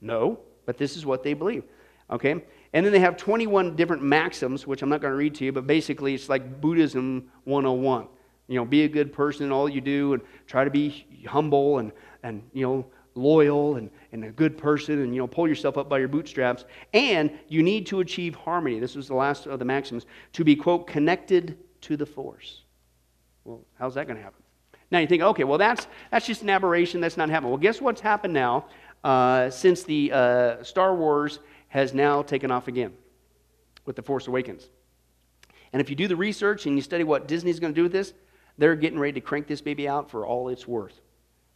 No, but this is what they believe. Okay? And then they have 21 different maxims, which I'm not going to read to you, but basically it's like Buddhism 101. You know, be a good person in all you do and try to be humble and, and you know, loyal and, and a good person and you know pull yourself up by your bootstraps. And you need to achieve harmony. This was the last of the maxims. To be quote connected to the force. Well how's that going to happen? Now you think okay well that's that's just an aberration. That's not happening. Well guess what's happened now uh, since the uh, star wars has now taken off again with the force awakens. And if you do the research and you study what disney's going to do with this they're getting ready to crank this baby out for all it's worth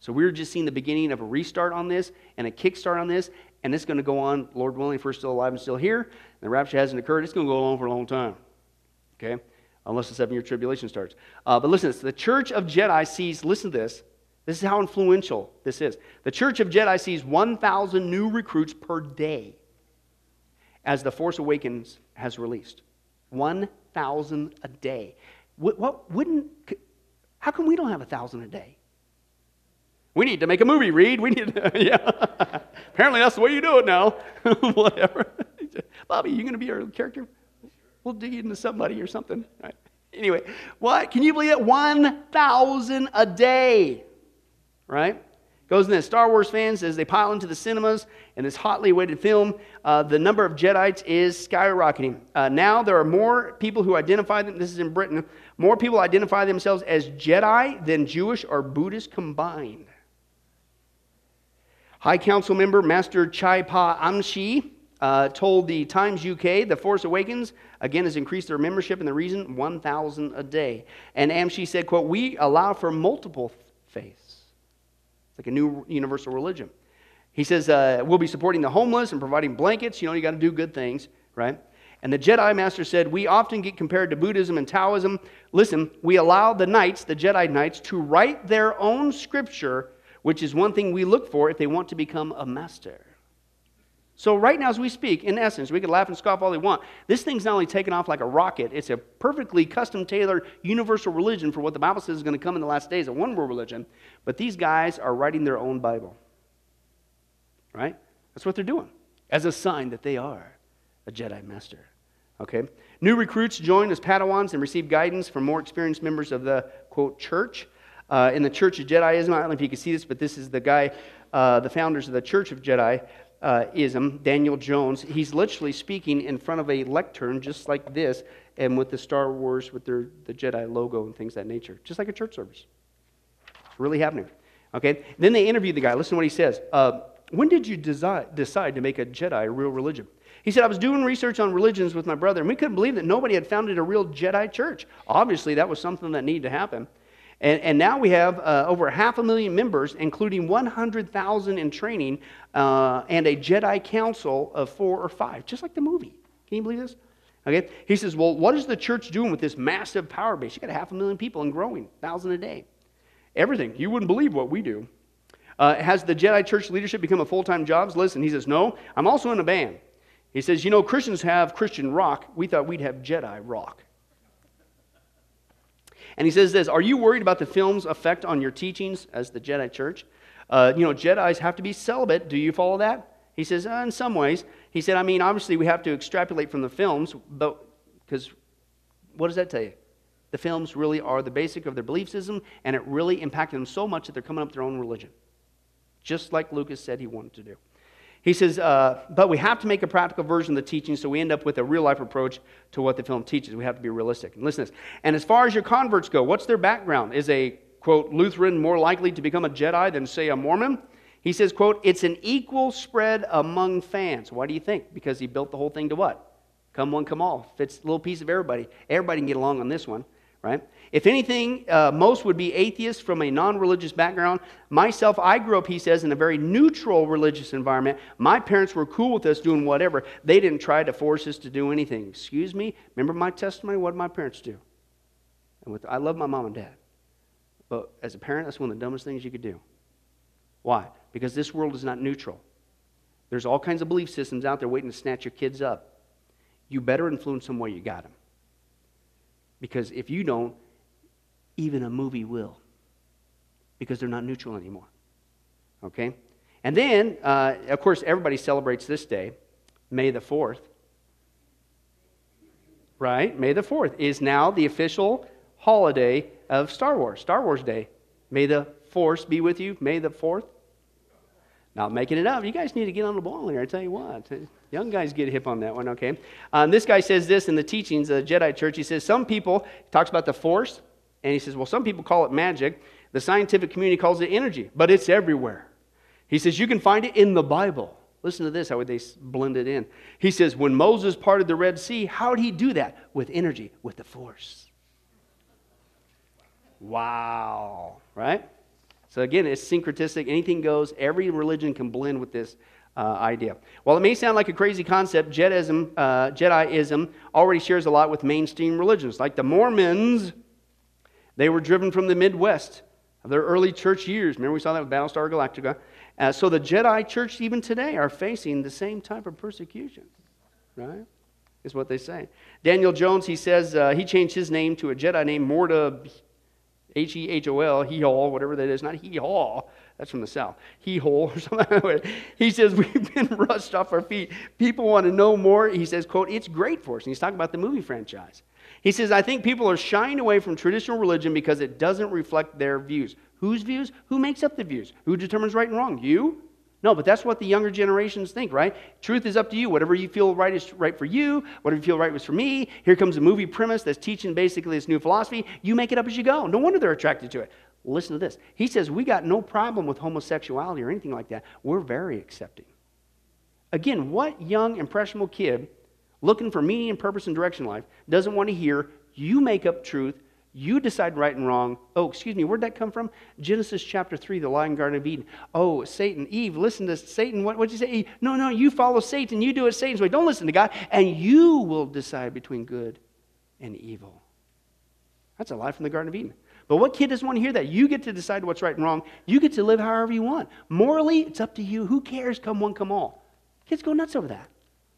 so we're just seeing the beginning of a restart on this and a kickstart on this, and it's going to go on, Lord willing, if we're still alive and still here, and the rapture hasn't occurred, it's going to go on for a long time. Okay? Unless the seven year tribulation starts. Uh, but listen, the Church of Jedi sees, listen to this, this is how influential this is. The Church of Jedi sees 1,000 new recruits per day as The Force Awakens has released. 1,000 a day. What, what wouldn't, how come we don't have a 1,000 a day? We need to make a movie, Reed. We need to, *laughs* yeah. Apparently that's the way you do it now. *laughs* Whatever. *laughs* Bobby, you going to be our character? We'll dig into somebody or something. Right. Anyway, what? Can you believe it? 1,000 a day. Right? Goes in this. Star Wars fans, as they pile into the cinemas and this hotly awaited film, uh, the number of Jedites is skyrocketing. Uh, now there are more people who identify them, this is in Britain, more people identify themselves as Jedi than Jewish or Buddhist combined. High Council member Master Chai Pa Amshi uh, told the Times UK the Force Awakens again has increased their membership and the reason 1,000 a day. And Amshi said, "quote We allow for multiple faiths. It's like a new universal religion." He says, uh, "We'll be supporting the homeless and providing blankets. You know, you got to do good things, right?" And the Jedi Master said, We often get compared to Buddhism and Taoism. Listen, we allow the knights, the Jedi Knights, to write their own scripture, which is one thing we look for if they want to become a master. So, right now, as we speak, in essence, we can laugh and scoff all we want. This thing's not only taking off like a rocket, it's a perfectly custom tailored universal religion for what the Bible says is going to come in the last days a one world religion. But these guys are writing their own Bible. Right? That's what they're doing as a sign that they are a Jedi Master. Okay? New recruits join as Padawans and receive guidance from more experienced members of the, quote, church. Uh, in the Church of Jediism, I don't know if you can see this, but this is the guy, uh, the founders of the Church of Jedi. Uh, Daniel Jones, he's literally speaking in front of a lectern just like this, and with the Star Wars, with their, the Jedi logo and things that nature, just like a church service. It's really happening. Okay? Then they interview the guy. Listen to what he says. Uh, when did you desi- decide to make a Jedi a real religion? He said, I was doing research on religions with my brother, and we couldn't believe that nobody had founded a real Jedi church. Obviously, that was something that needed to happen. And, and now we have uh, over half a million members, including 100,000 in training, uh, and a Jedi council of four or five, just like the movie. Can you believe this? Okay. He says, Well, what is the church doing with this massive power base? You got half a million people and growing, thousand a day. Everything. You wouldn't believe what we do. Uh, has the Jedi church leadership become a full time job? Listen, he says, No, I'm also in a band. He says, You know, Christians have Christian rock. We thought we'd have Jedi rock. And he says this Are you worried about the film's effect on your teachings as the Jedi church? Uh, you know, Jedi's have to be celibate. Do you follow that? He says, uh, In some ways. He said, I mean, obviously we have to extrapolate from the films, but because what does that tell you? The films really are the basic of their belief system, and it really impacted them so much that they're coming up with their own religion. Just like Lucas said he wanted to do. He says, uh, but we have to make a practical version of the teaching, so we end up with a real life approach to what the film teaches. We have to be realistic. And listen this. And as far as your converts go, what's their background? Is a, quote, Lutheran more likely to become a Jedi than, say, a Mormon? He says, quote, it's an equal spread among fans. Why do you think? Because he built the whole thing to what? Come one, come all. Fits a little piece of everybody. Everybody can get along on this one right? If anything, uh, most would be atheists from a non religious background. Myself, I grew up, he says, in a very neutral religious environment. My parents were cool with us doing whatever. They didn't try to force us to do anything. Excuse me? Remember my testimony? What did my parents do? And with, I love my mom and dad. But as a parent, that's one of the dumbest things you could do. Why? Because this world is not neutral. There's all kinds of belief systems out there waiting to snatch your kids up. You better influence them while you got them. Because if you don't, even a movie will. Because they're not neutral anymore. Okay? And then, uh, of course, everybody celebrates this day, May the 4th. Right? May the 4th is now the official holiday of Star Wars, Star Wars Day. May the Force be with you. May the 4th. Not making it up. You guys need to get on the ball here. I tell you what. Young guys get hip on that one, okay? Um, this guy says this in the teachings of the Jedi Church. He says, Some people, talks about the force, and he says, Well, some people call it magic. The scientific community calls it energy, but it's everywhere. He says, You can find it in the Bible. Listen to this, how would they blend it in? He says, When Moses parted the Red Sea, how did he do that? With energy, with the force. Wow, right? So again, it's syncretistic. Anything goes. Every religion can blend with this uh, idea. While it may sound like a crazy concept, Jedism, uh, Jediism already shares a lot with mainstream religions. Like the Mormons, they were driven from the Midwest of their early church years. Remember, we saw that with Battlestar Galactica. Uh, so the Jedi church, even today, are facing the same type of persecution, right? Is what they say. Daniel Jones, he says uh, he changed his name to a Jedi named Morta H E H O L, He Haul, whatever that is, not He Haul. That's from the South. He Hole *laughs* or something. he says, We've been *laughs* rushed off our feet. People want to know more. He says, quote, It's great for us. And he's talking about the movie franchise. He says, I think people are shying away from traditional religion because it doesn't reflect their views. Whose views? Who makes up the views? Who determines right and wrong? You? No, but that's what the younger generations think, right? Truth is up to you. Whatever you feel right is right for you. Whatever you feel right was for me. Here comes a movie premise that's teaching basically this new philosophy. You make it up as you go. No wonder they're attracted to it. Listen to this. He says, We got no problem with homosexuality or anything like that. We're very accepting. Again, what young, impressionable kid looking for meaning and purpose and direction in life doesn't want to hear you make up truth, you decide right and wrong. Oh, excuse me, where'd that come from? Genesis chapter 3, the lion garden of Eden. Oh, Satan, Eve, listen to Satan. What, what'd you say? Eve? No, no, you follow Satan. You do it Satan's way. Don't listen to God. And you will decide between good and evil. That's a lie from the Garden of Eden. But what kid doesn't want to hear that? You get to decide what's right and wrong. You get to live however you want. Morally, it's up to you. Who cares? Come one, come all. Kids go nuts over that.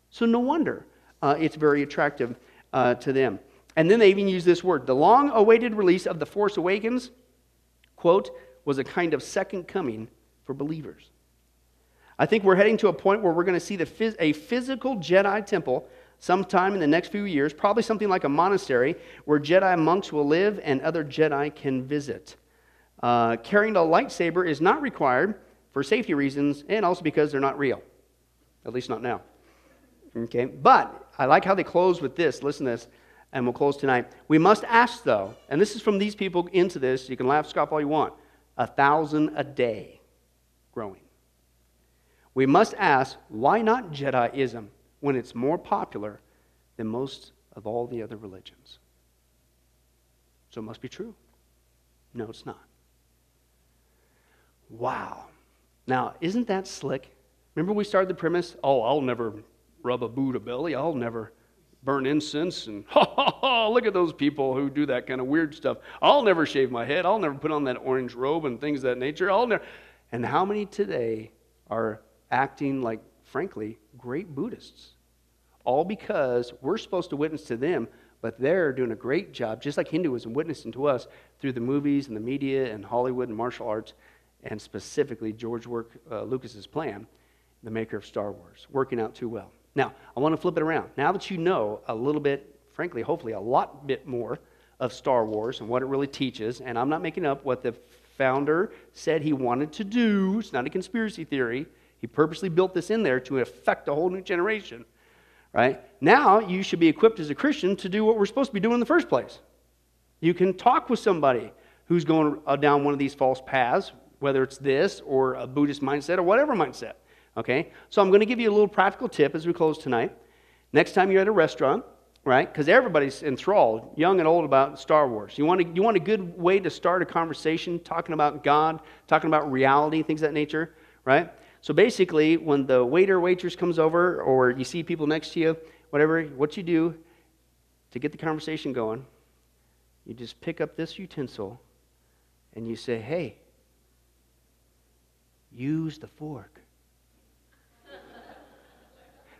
So no wonder uh, it's very attractive uh, to them. And then they even use this word. The long awaited release of The Force Awakens, quote, was a kind of second coming for believers. I think we're heading to a point where we're going to see phys- a physical Jedi temple sometime in the next few years, probably something like a monastery where Jedi monks will live and other Jedi can visit. Uh, carrying a lightsaber is not required for safety reasons and also because they're not real, at least not now. Okay, but I like how they close with this. Listen to this, and we'll close tonight. We must ask, though, and this is from these people into this. You can laugh, scoff all you want. A thousand a day growing. We must ask, why not Jediism? when it's more popular than most of all the other religions. So it must be true. No, it's not. Wow. Now, isn't that slick? Remember we started the premise? Oh, I'll never rub a Buddha belly. I'll never burn incense and ha ha ha look at those people who do that kind of weird stuff i'll never shave my head i'll never put on that orange robe and things of that nature i'll never and how many today are acting like frankly great Buddhists. All because we're supposed to witness to them, but they're doing a great job, just like Hinduism, witnessing to us through the movies and the media and Hollywood and martial arts, and specifically George Work, uh, Lucas's plan, the maker of Star Wars, working out too well. Now, I want to flip it around. Now that you know a little bit, frankly, hopefully a lot bit more of Star Wars and what it really teaches, and I'm not making up what the founder said he wanted to do, it's not a conspiracy theory. He purposely built this in there to affect a whole new generation, right? Now you should be equipped as a Christian to do what we're supposed to be doing in the first place. You can talk with somebody who's going uh, down one of these false paths, whether it's this or a Buddhist mindset or whatever mindset. Okay? So I'm going to give you a little practical tip as we close tonight. Next time you're at a restaurant, right? Because everybody's enthralled, young and old, about Star Wars. You want, to, you want a good way to start a conversation talking about God, talking about reality, things of that nature, right? So basically, when the waiter waitress comes over, or you see people next to you, whatever, what you do to get the conversation going, you just pick up this utensil and you say, "Hey, use the fork."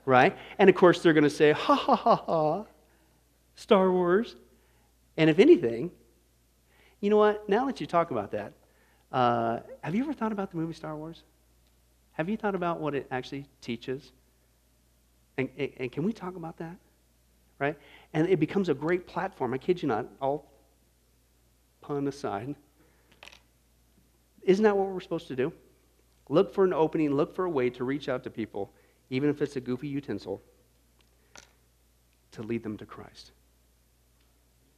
Right? And of course, they're going to say, "Ha ha ha ha, Star Wars." And if anything, you know what? Now that you talk about that, uh, have you ever thought about the movie Star Wars? Have you thought about what it actually teaches? And, and can we talk about that? Right? And it becomes a great platform. I kid you not, all pun aside. Isn't that what we're supposed to do? Look for an opening, look for a way to reach out to people, even if it's a goofy utensil, to lead them to Christ.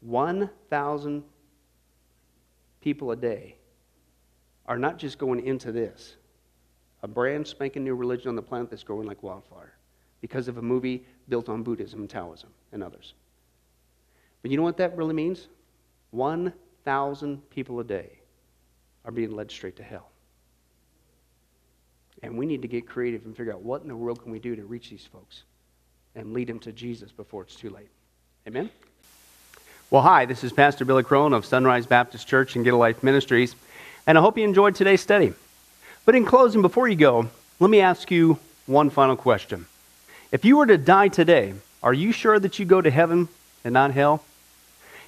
1,000 people a day are not just going into this, a brand spanking new religion on the planet that's growing like wildfire because of a movie built on Buddhism Taoism and others. But you know what that really means? 1,000 people a day are being led straight to hell. And we need to get creative and figure out what in the world can we do to reach these folks and lead them to Jesus before it's too late. Amen? Well, hi, this is Pastor Billy Crone of Sunrise Baptist Church and Get a Life Ministries, and I hope you enjoyed today's study. But in closing, before you go, let me ask you one final question. If you were to die today, are you sure that you go to heaven and not hell?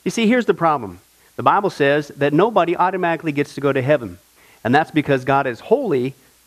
You see, here's the problem. The Bible says that nobody automatically gets to go to heaven, and that's because God is holy